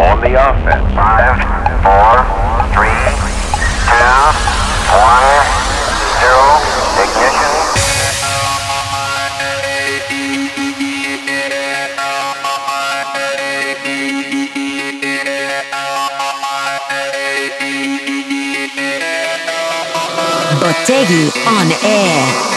on the offense. Five, four, three, two, one, zero, ignition. Bottegi on air.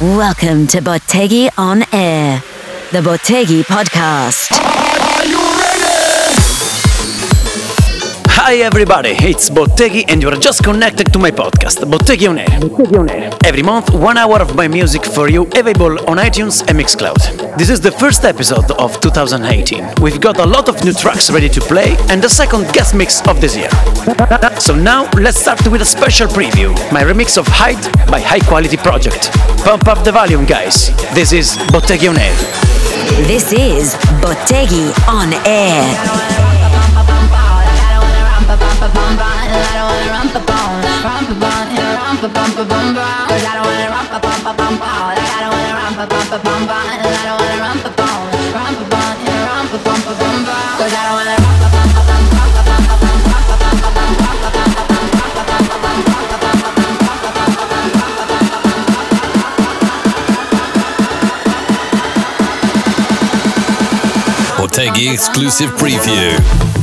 Welcome to Bottegi on air, the Bottegi podcast. Hi everybody, it's Bottegi and you're just connected to my podcast, Bottegi on Air. Every month, one hour of my music for you available on iTunes and Mixcloud. This is the first episode of 2018. We've got a lot of new tracks ready to play and the second guest mix of this year. So now, let's start with a special preview, my remix of Height by High Quality Project. Pump up the volume guys, this is Bottegi on Air. This is Bottegi on air. rumpa bum, in a. Cause I don't wanna I don't wanna Cause I don't wanna exclusive preview.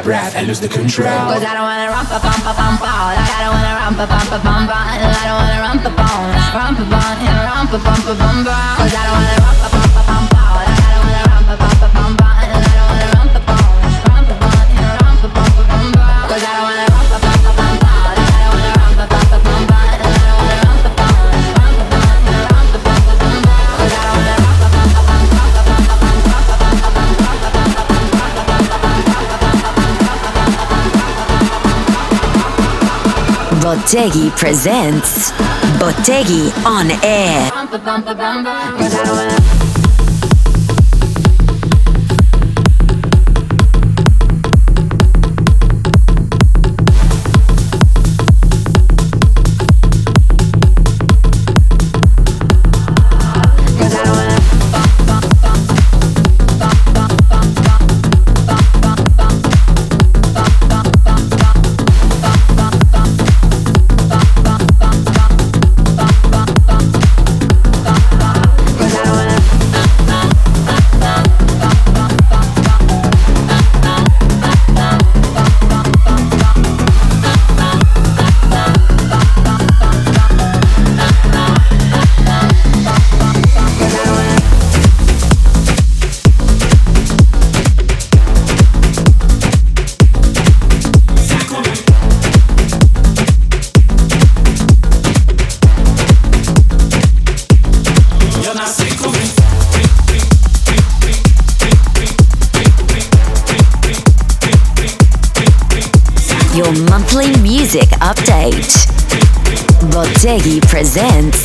A breath and lose the control. Cause I don't wanna rump a bump a bump. I don't wanna rump a bump a bump. I don't wanna rump a bump, rump a and rump a bump a bump. Bottegi presents Bottegi on Air. present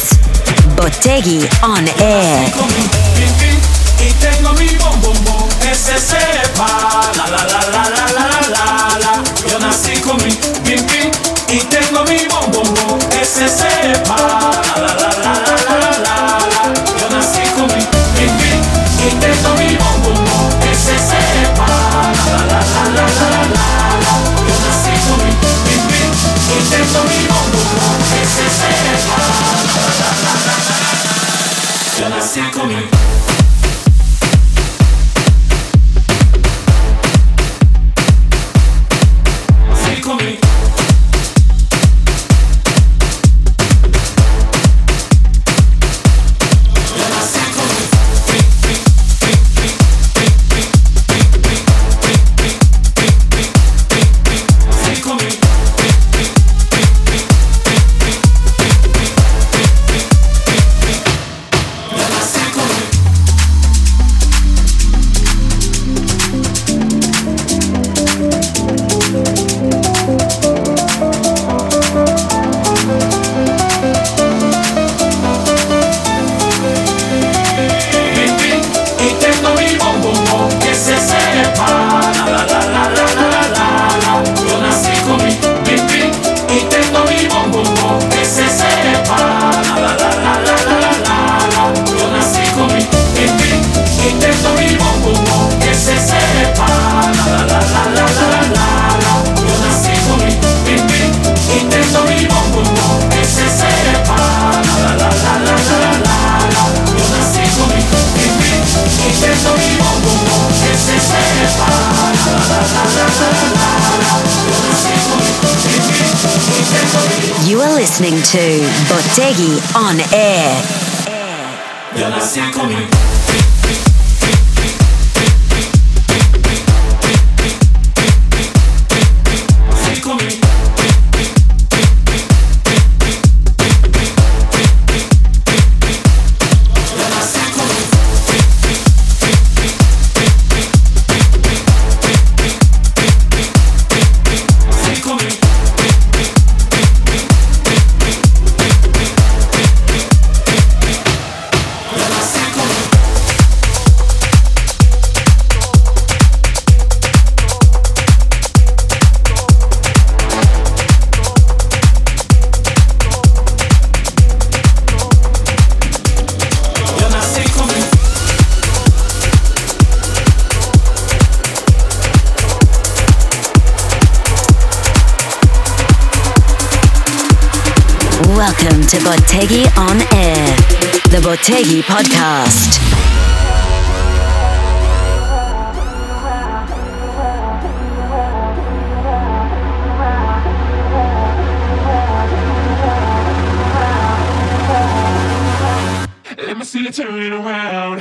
to Bottegi on Air, the Bottegi Podcast. Let me see you turn around.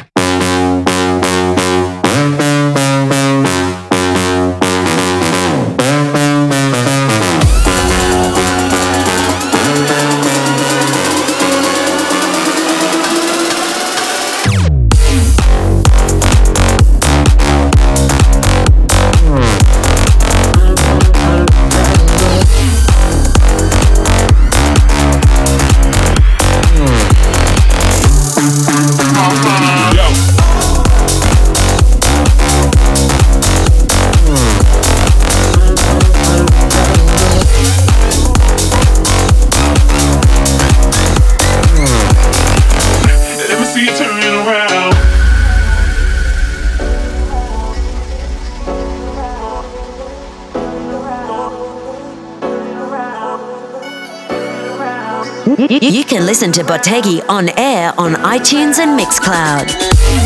can listen to Bottegi on air on iTunes and Mixcloud.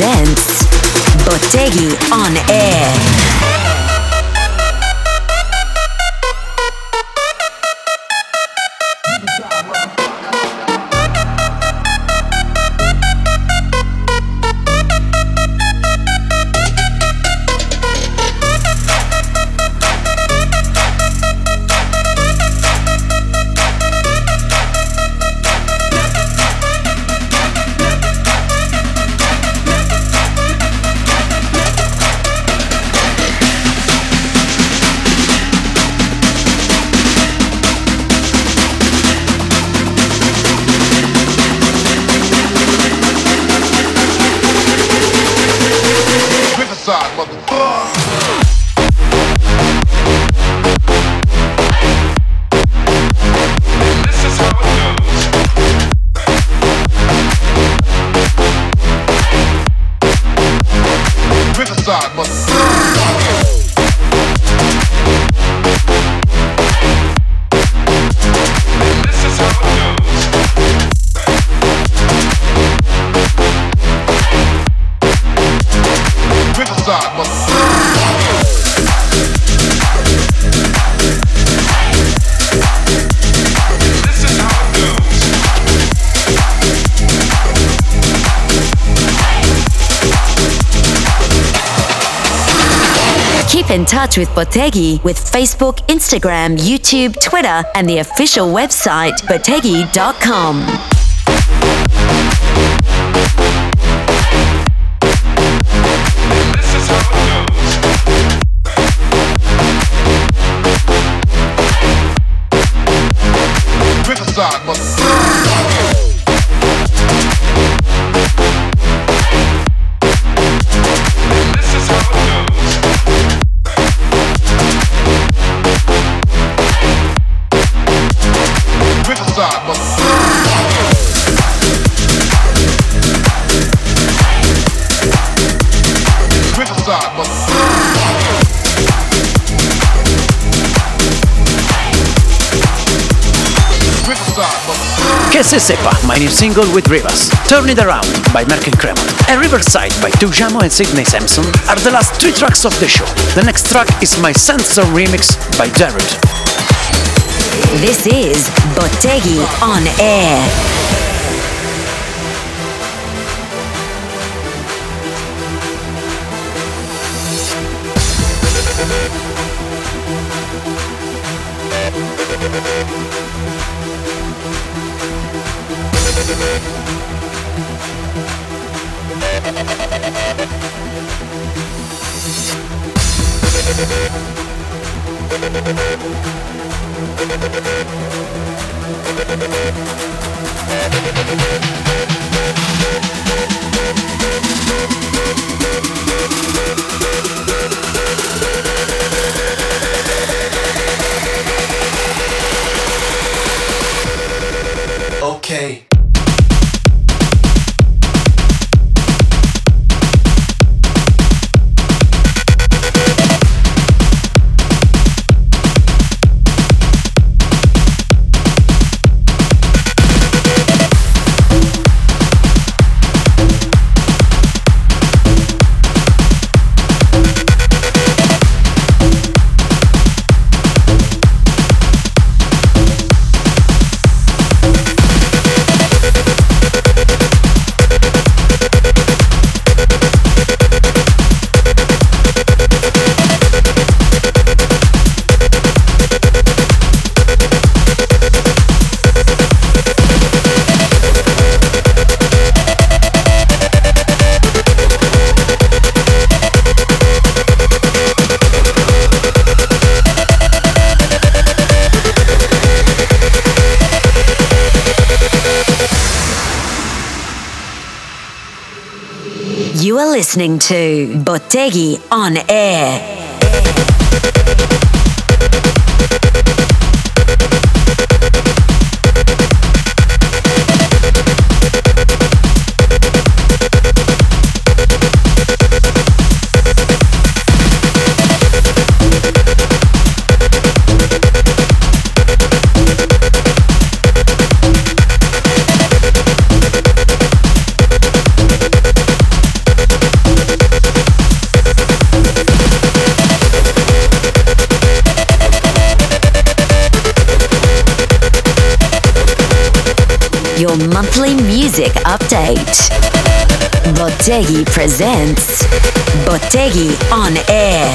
Presents Bottegi Riverside, motherfucker. Touch with Bottegi with Facebook, Instagram, YouTube, Twitter, and the official website, bottegi.com. se sepa, my new single with Rivas, Turn It Around by Merk and Kremont, and Riverside by Tujamo and Sidney Samson are the last three tracks of the show. The next track is my Sandstorm remix by Jared. This is Bottegi on Air. Okay. You are listening to Bottegi on Air. Monthly music update. Bottegi presents Bottegi on Air.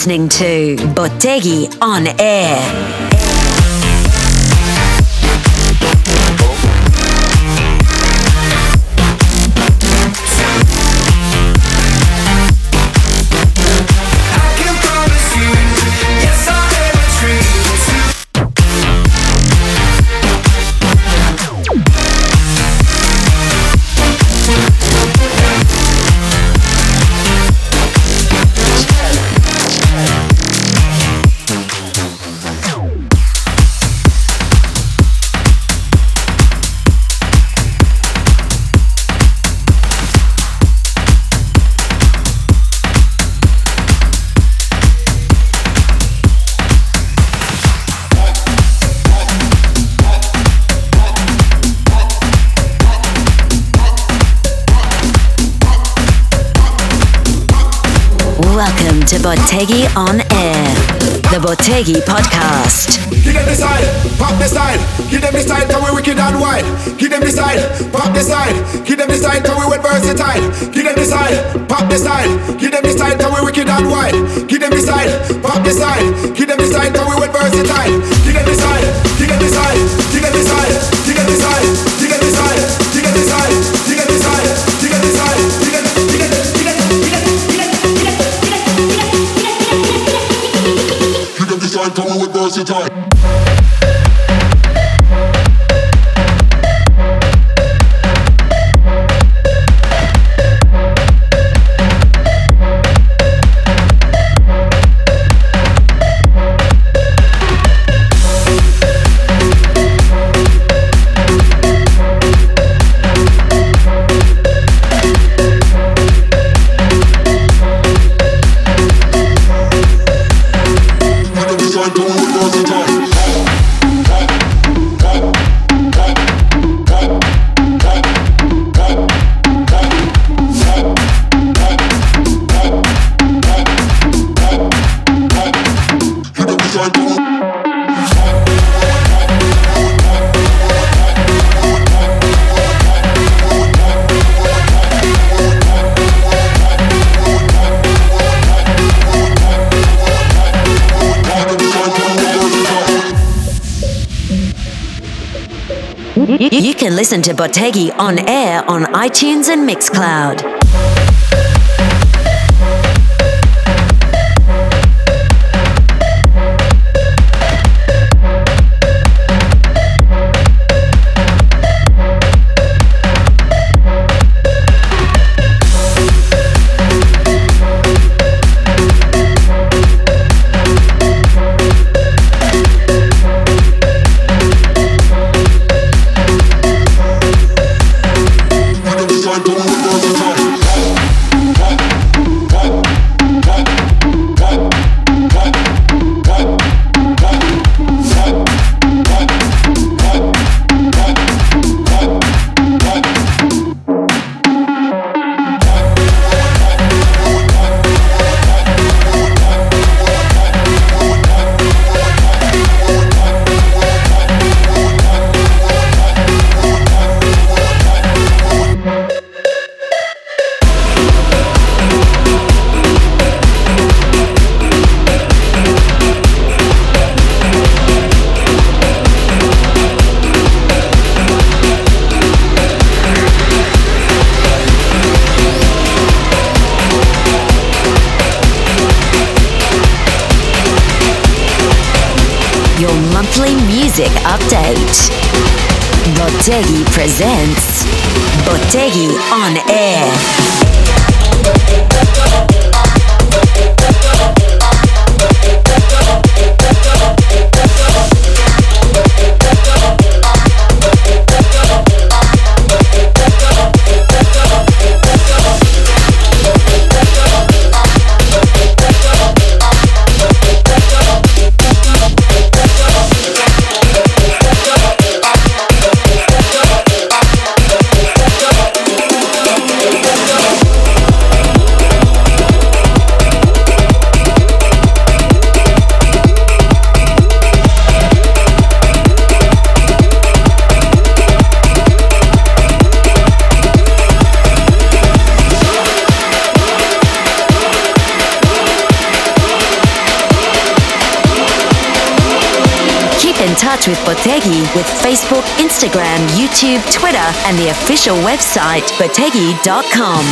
Listening to Bottegi on Air. To Bottegi on Air, the Bottegi podcast. Give them the side, pop the side. Give them the side, cause we wicked and wide. Give them the side, pop the side. Give them the side, cause we wet versatile. Give them the side, pop the side. Give them the side, cause we wicked and wide. Give them the side, pop the side. Give them the side, cause we wet versatile. Give them the side. Give them the side, we wet listen to Bottegi on Air on iTunes and Mixcloud. Touch with Bottegi with Facebook, Instagram, YouTube, Twitter, and the official website, bottegi.com.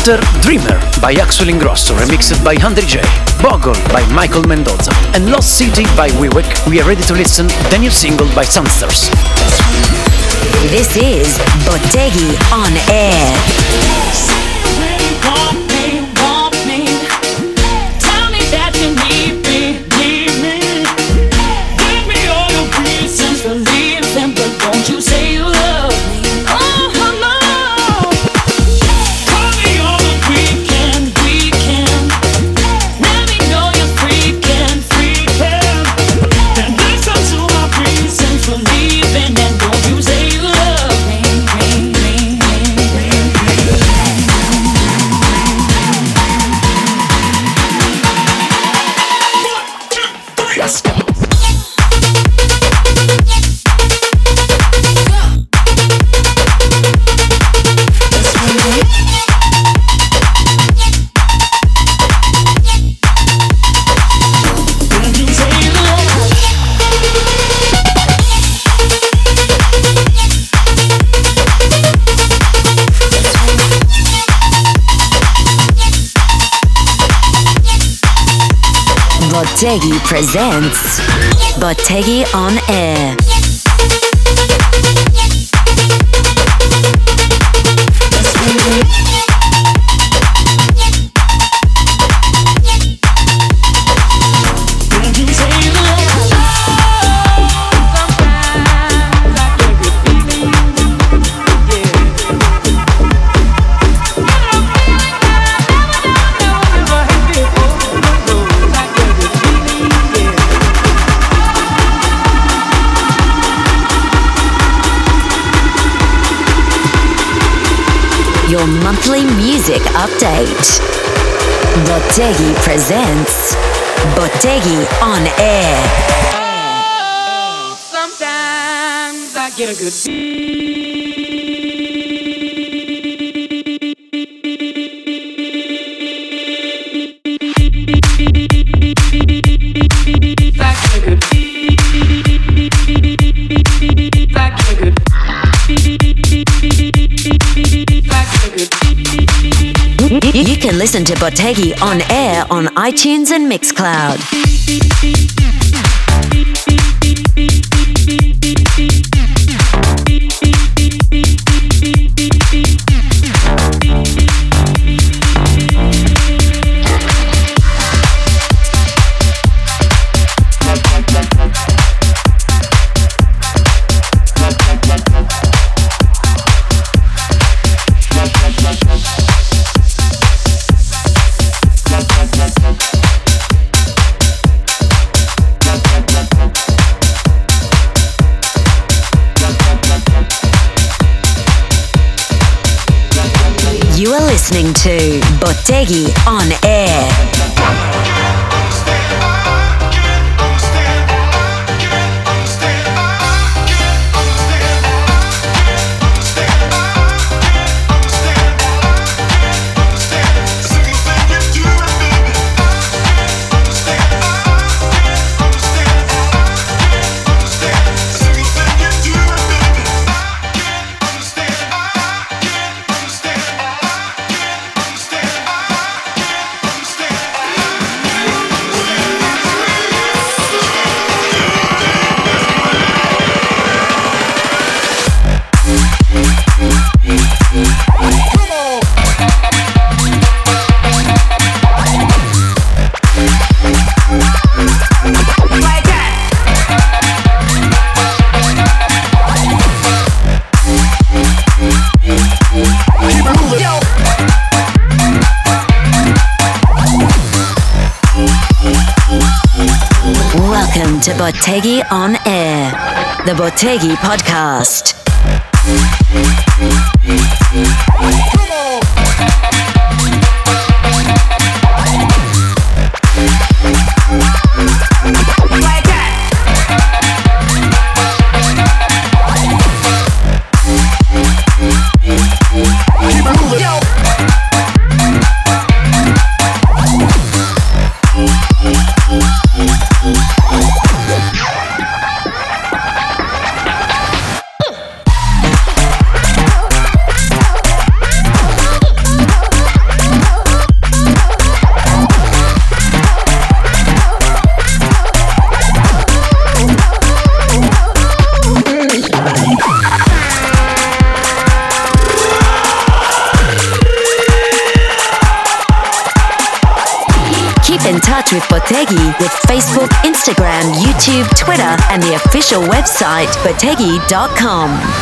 After Dreamer by Axwell Ingrosso, remixed by Andre J, Bogle by Michael Mendoza, and Lost City by Wiwek, we are ready to listen the new single by Sunsters. This is Bottegi on Air. Bottegi presents Bottegi on Air. Music update. Bottegi presents Bottegi on Air. Oh, sometimes I get a good listen to Bottegi on air on iTunes and Mixcloud. Fergie on On Air, the Bottegi Podcast. website, bottegi.com.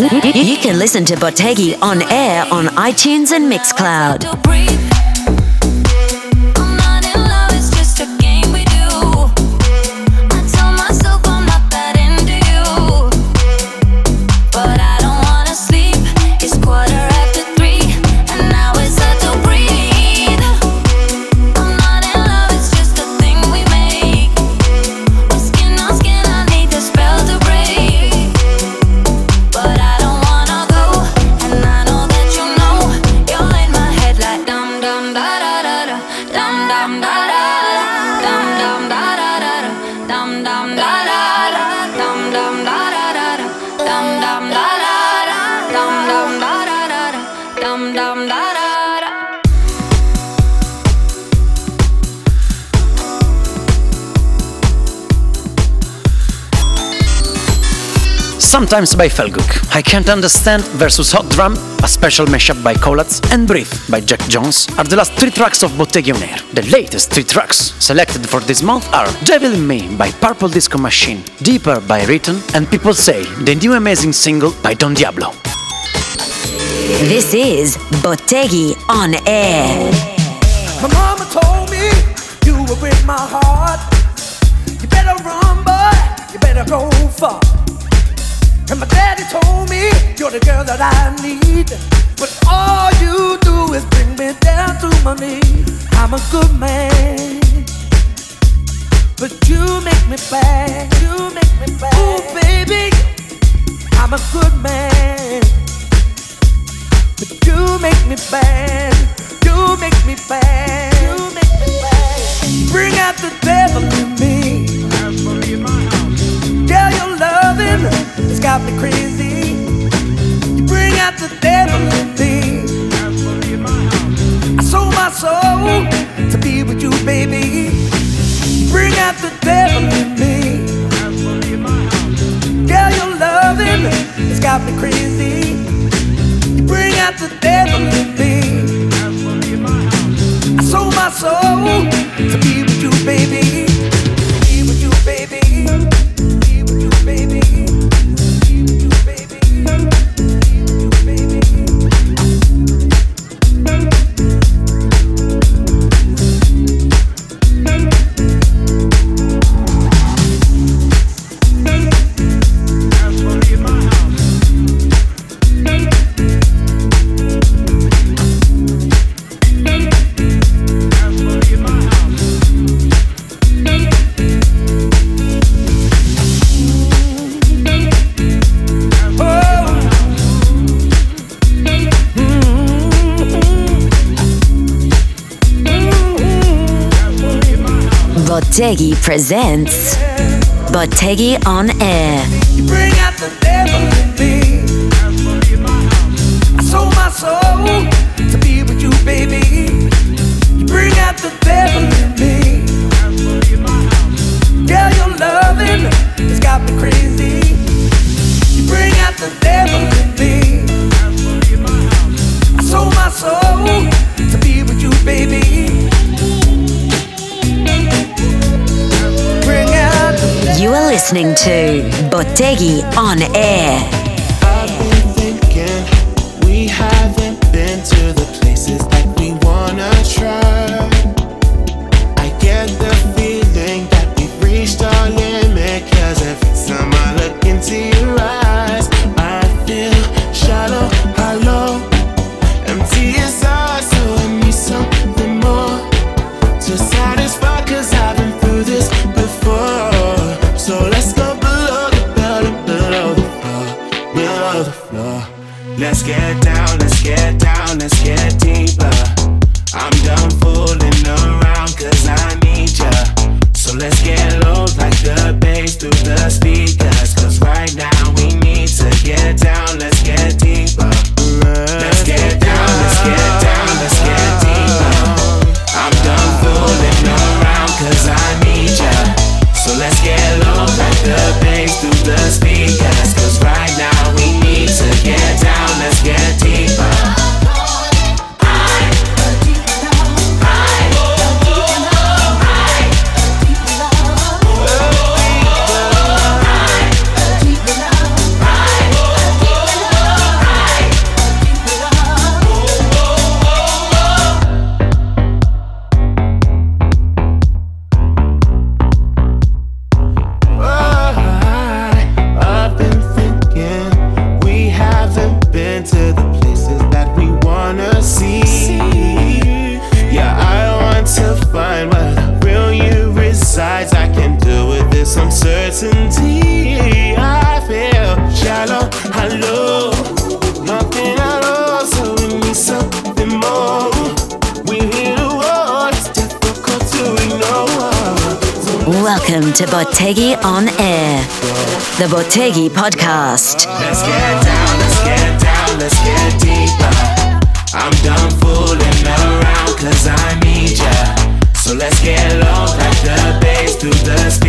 You can listen to Bottegi on air on iTunes and Mixcloud. sometimes by Felguk. I Can't Understand versus Hot Drum, a special mashup by Kolatz, and Brief by Jack Jones are the last three tracks of Bottegionaire. The latest three tracks selected for this month are Devil in Me by Purple Disco Machine, Deeper by Written, and People Say, the new amazing single by Don Diablo. This is Bottegi on air. My mama told me you were my heart. You better run, but you better go far. And my daddy told me, You're the girl that I need. But all you do is bring me down to my knees. I'm a good man. But you make me bad. You make me bad. Ooh, baby. I'm a good man. But you make me bad. You make me bad. You make me bad. Bring out the devil in me. Girl, loving, has got me crazy. You bring out the devil in me. I sold my soul to be with you, baby. You bring out the devil in me. Girl, your loving, has got me crazy. You bring out the devil in me. I sold my soul to be with you, baby. Bottegi presents Bottegi on Air. Deggy on air. Welcome to Bottegi on Air, the Bottegi podcast. Let's get down, let's get down, let's get deeper. I'm done fooling around cause I need ya. So let's get low, like the bass the speaker.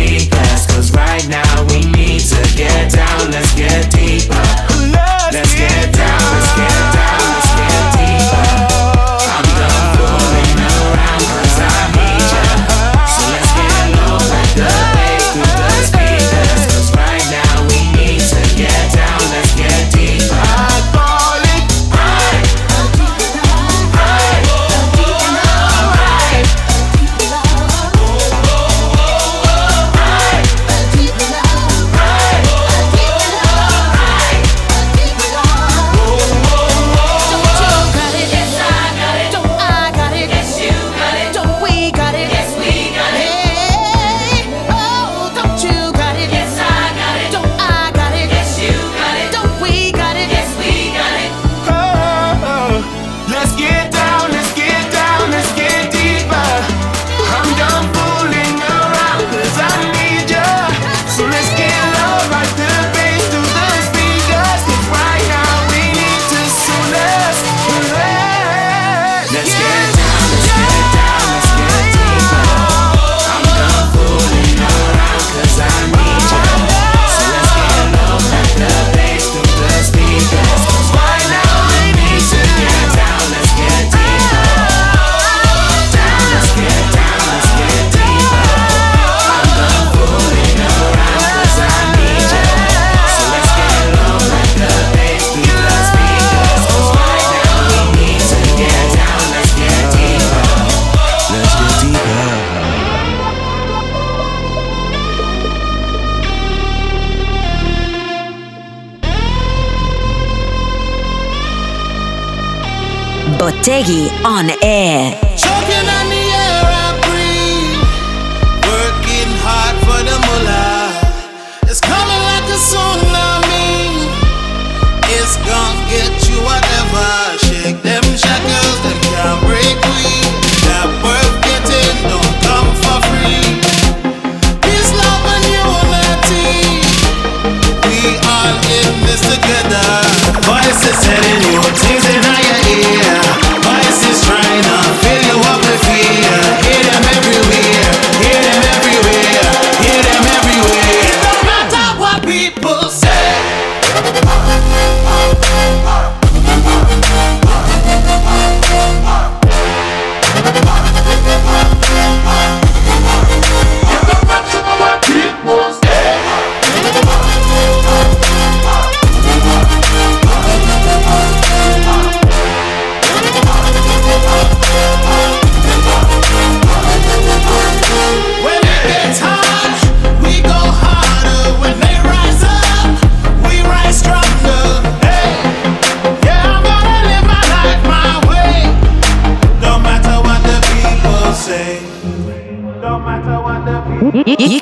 On air.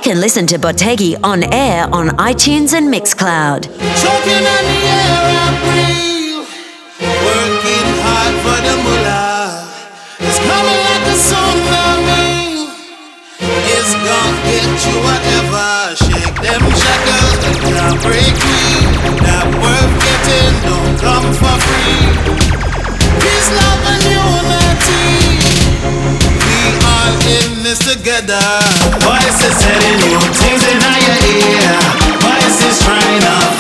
Can listen to Bottegi on air on iTunes and Mixcloud. Peace, love, and unity. We all in this together. Voices telling you things in your ear. Voices trying to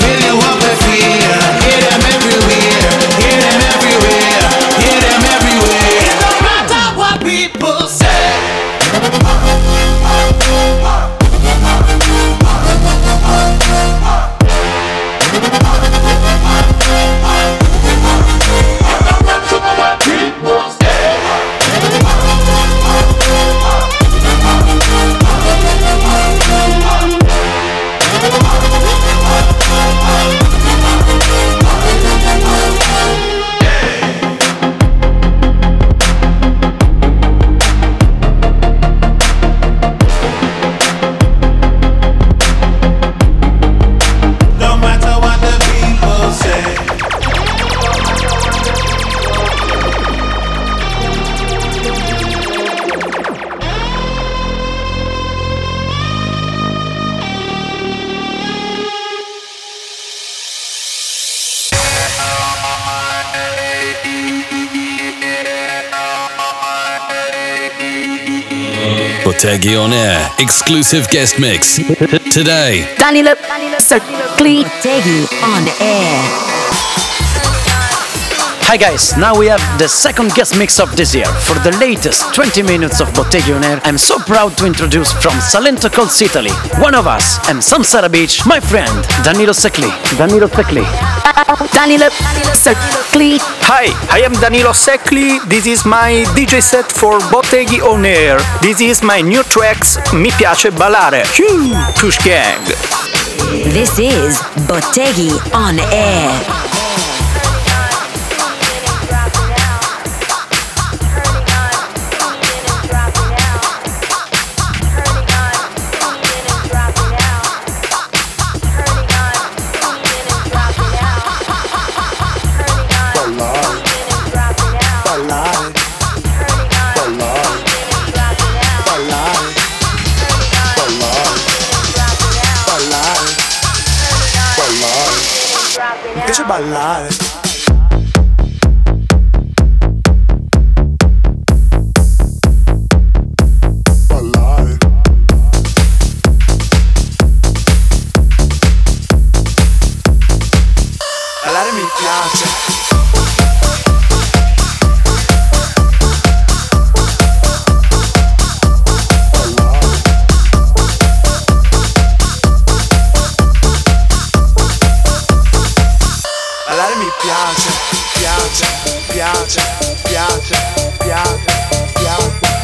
Bottegi on air. Exclusive guest mix. Today. Danilo Secli Bottegi on air. Hi guys, now we have the second guest mix of this year. For the latest 20 minutes of Bottegi on Air, I'm so proud to introduce from Salento Coast, Italy, one of us, and Samsara Beach, my friend, Danilo Secli. Danilo Secli. Danilo Secli. Hi, I am Danilo Secli. This is my DJ set for Bottegi on Air. This is my new tracks Mi piace ballare. Phew, Push Gang. This is Bottegi on air. Mi piace, piace, piace, piace, piace, piace.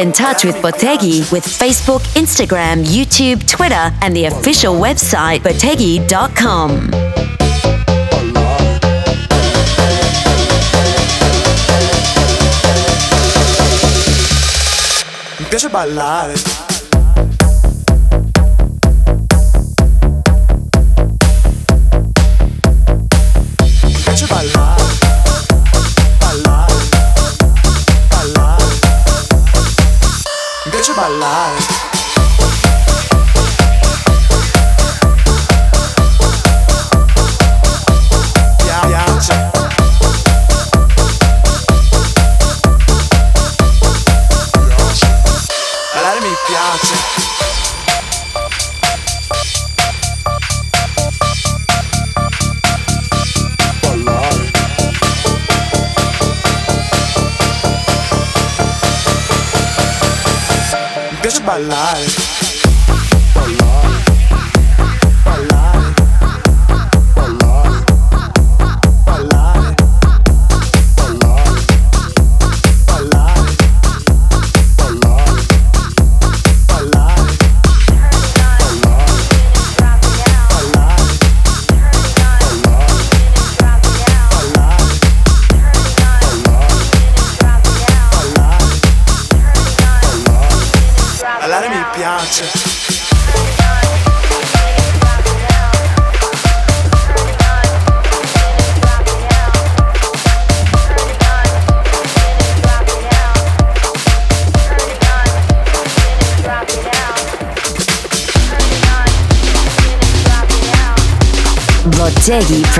In touch with Bottegi with Facebook, Instagram, YouTube, Twitter, and the official website ballare palar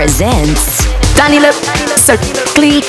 presents Danilo Secli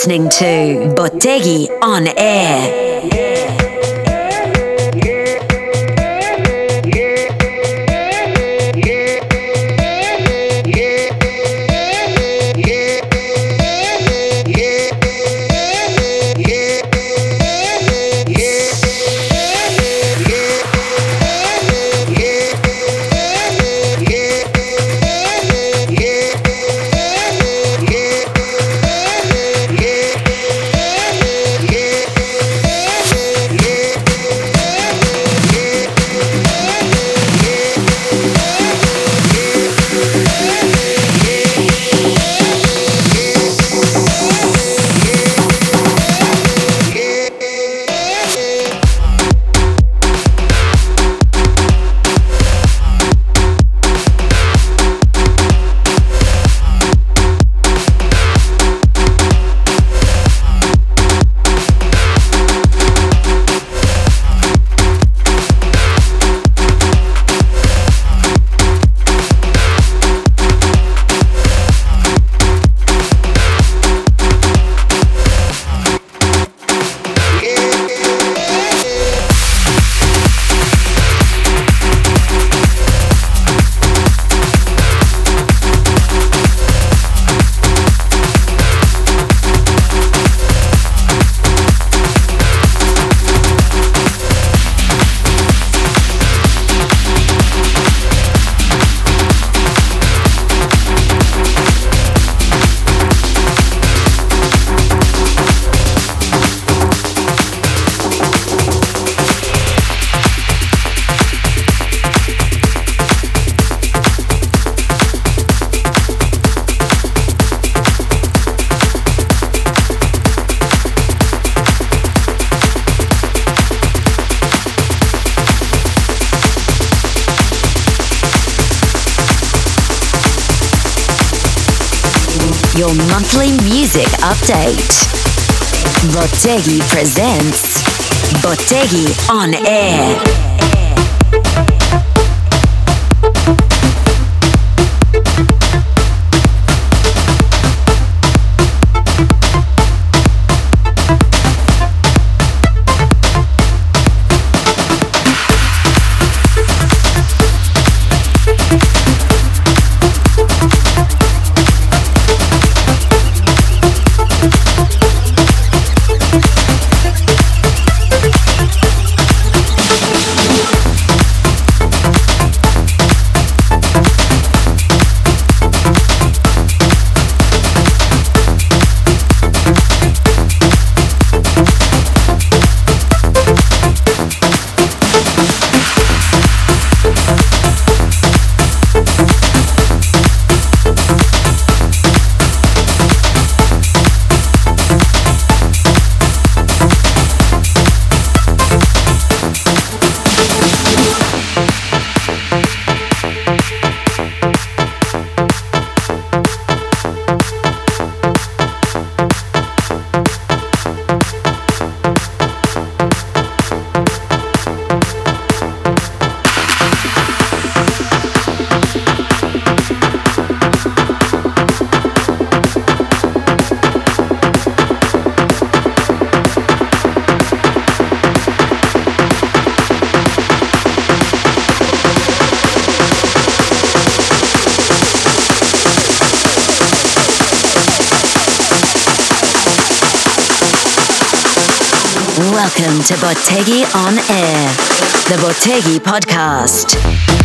listening to Bottegi on Air. Bottegi presents Bottegi on Air. Bottegi on Air, the Bottegi Podcast.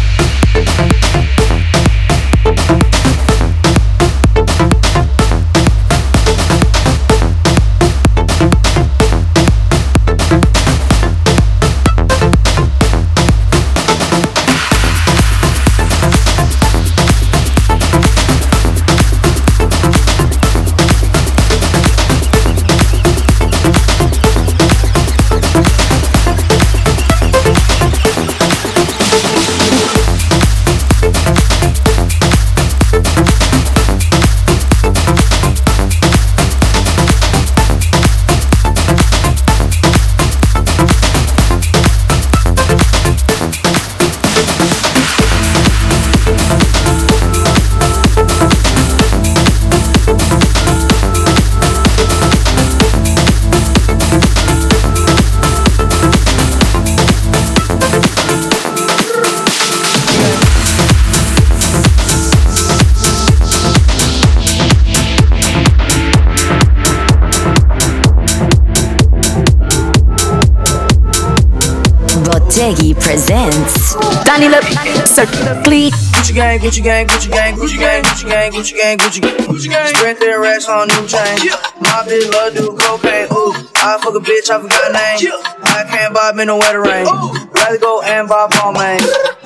Bottegi presents Danilo Secli. Gucci gang, Gucci gang, Gucci gang, Gucci gang, Gucci gang, Gucci gang, Gucci gang, Gucci gang. Sprint their racks on new chain. My bitch love do cocaine. Ooh, I fuck a bitch, I forgot name. I can't buy me no wetter rain. Rather go and buy Paul man.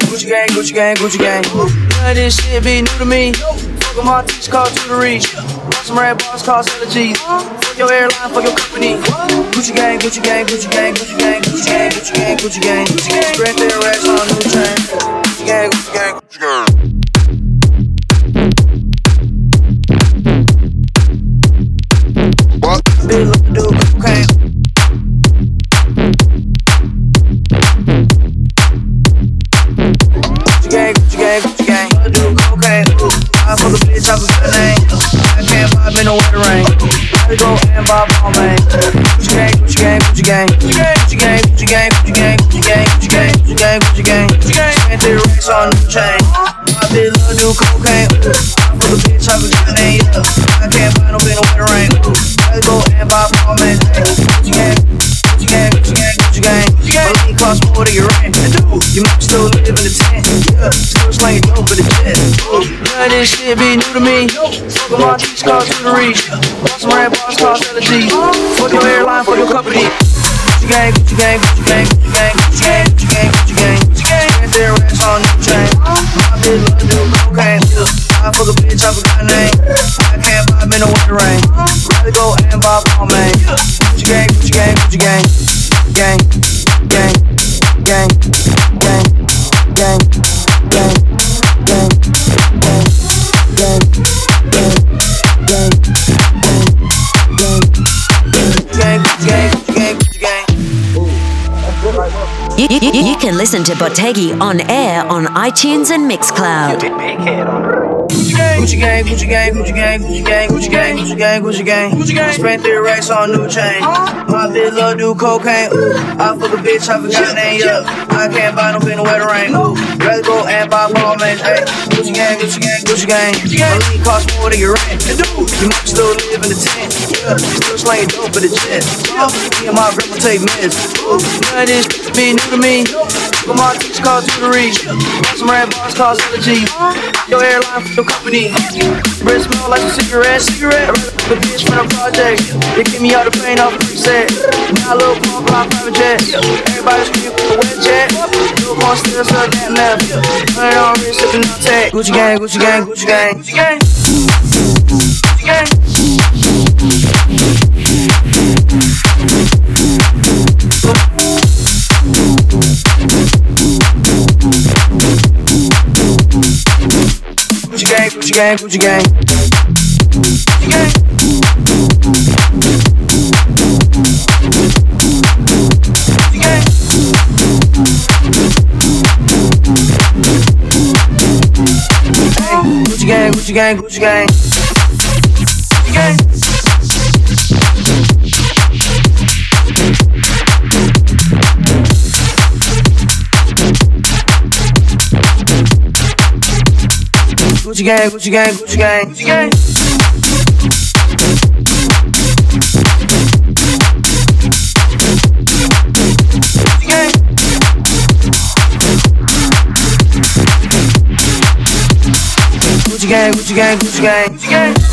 Gucci gang, Gucci gang, Gucci gang. None of this shit be new to me. Fuck my teach called reach. Want some red bars called Cellar Fuck your airline, fuck your company. Gucci gang, Gucci gang, Gucci gang, Gucci gang, Gucci gang, Gucci gang, Gucci gang, Gucci gang. Sprint their racks on new chain. Gucci gang, Gucci gang, Gucci gang. Big little dude, I go and Paul man. Gucci gang, Gucci gang, Gucci gang. Gucci gang, Gucci gang, Gucci gang, Gucci gang, Gucci gang, Gucci gang, Gucci gang, Gucci gang. Spent the racks on the chain. My bitch little dude, cocaine. Ooh, I fuck a bitch, I forgot her name. I can't buy no big no wetter rain. I go and Paul man. Gucci gang. Cost more than your rent. You might still live in the tent. Yeah, still slanging dope in the jet. None of this shit be new to me. Fuck my teach cost to the reach. Bars cost to the G. Fuck your airline, fuck your company. Gucci gang, Gucci gang, Gucci gang, Gucci gang, Gucci gang, Gucci gang, Gucci gang, Gucci gang. Spent their racks on new chain. My bitch love do cocaine. Yeah, I fuck a bitch, I forgot her name. Gucci gang, Gucci gang, Gucci gang, You, you- you can listen to Bottegi on air on iTunes and Mixcloud. Gucci gang, Gucci gang, Gucci gang, Gucci gang, Gucci gang, Gucci gang, Gucci gang, Gucci gang. Spent three racks on new chain. My bitch love do cocaine. Ooh, I fuck a bitch, I forgot her name. Yeah, I can't buy no pin wet rain. Ooh, rather go and buy ball man. Hey, Gucci gang, Gucci gang, Gucci gang. My lead cost more than your rent. You might still live in the tent. Yeah, still slaying dope for the jet. Yeah, me and my grandma take meds. Ooh, none of this be new to me. But my teach called tutory. Some red bars called allergy. Your airline for your company. Breath smell like a cigarette, cigarette. The bitch from the project. They get me out the pain off the set. Now a little pump fly private jet. Everybody scream for the wet jet. Little corn still suck that meth. Put it on wrist, sipping on tech. Gucci gang, Gucci gang, Gucci gang, Gucci gang. Gucci gang. Gucci gang, Gucci gang, Gucci gang. Gucci gang. Gucci gang. Gucci gang. Gucci gang, Gucci gang, Gucci gang, Gucci gang. Gucci gang. Gucci gang, Gucci gang, Gucci gang,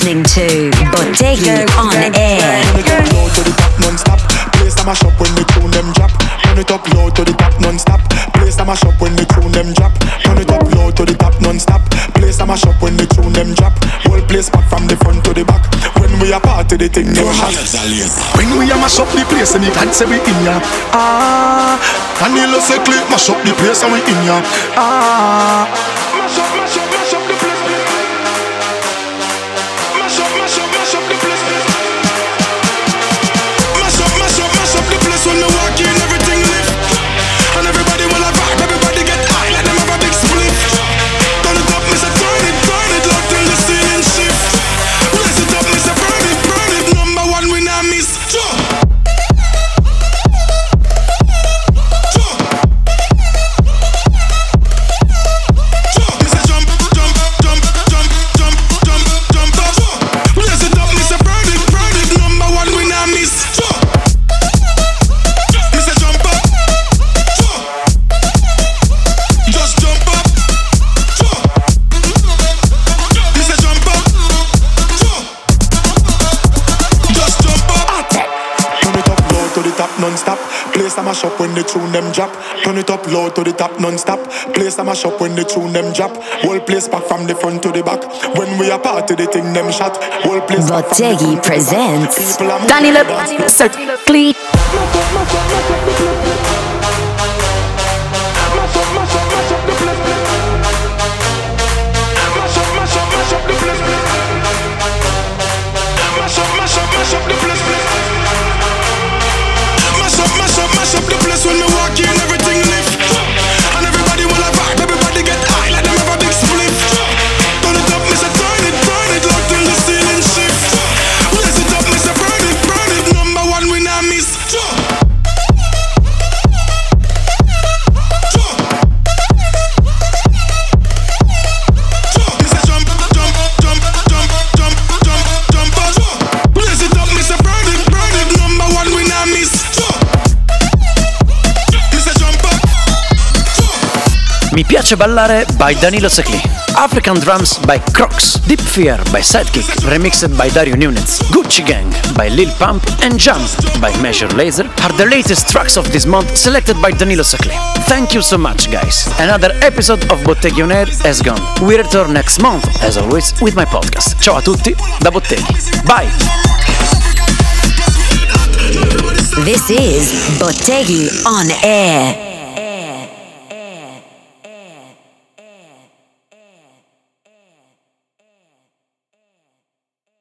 listening to Bottegi on air. low to the top non-stop. Place a mash up when the tune them drop. Turn it up low to the top non-stop. Place a mash up when the tune them drop. Turn it up low to the top non-stop. Place a mash up when the tune them drop. Whole place back from the front to the back. When we a party, the thing no hot. When we a mash up the place and the God say we in ya Ah Danilo say click mash up the place and we in ya Ah Mash up, mash Place a mash up when the tune them drop. Turn it up low to the top non-stop. Place a mash up when the tune them drop. Whole place back from the front to the back. When we a party, the thing them shot. Whole place back from the Bottegi presents Danilo Secli. Piace ballare by Danilo Secli. African Drums by Crocs. Deep Fear by Sidekick, remixed by Dario Nunez. Gucci Gang by Lil Pump and Jump by Major Lazer are the latest tracks of this month selected by Danilo Secli. Thank you so much, guys. Another episode of Bottegi On Air has gone. We return next month, as always, with my podcast. Ciao a tutti da Bottegi. Bye! This is Bottegi on air.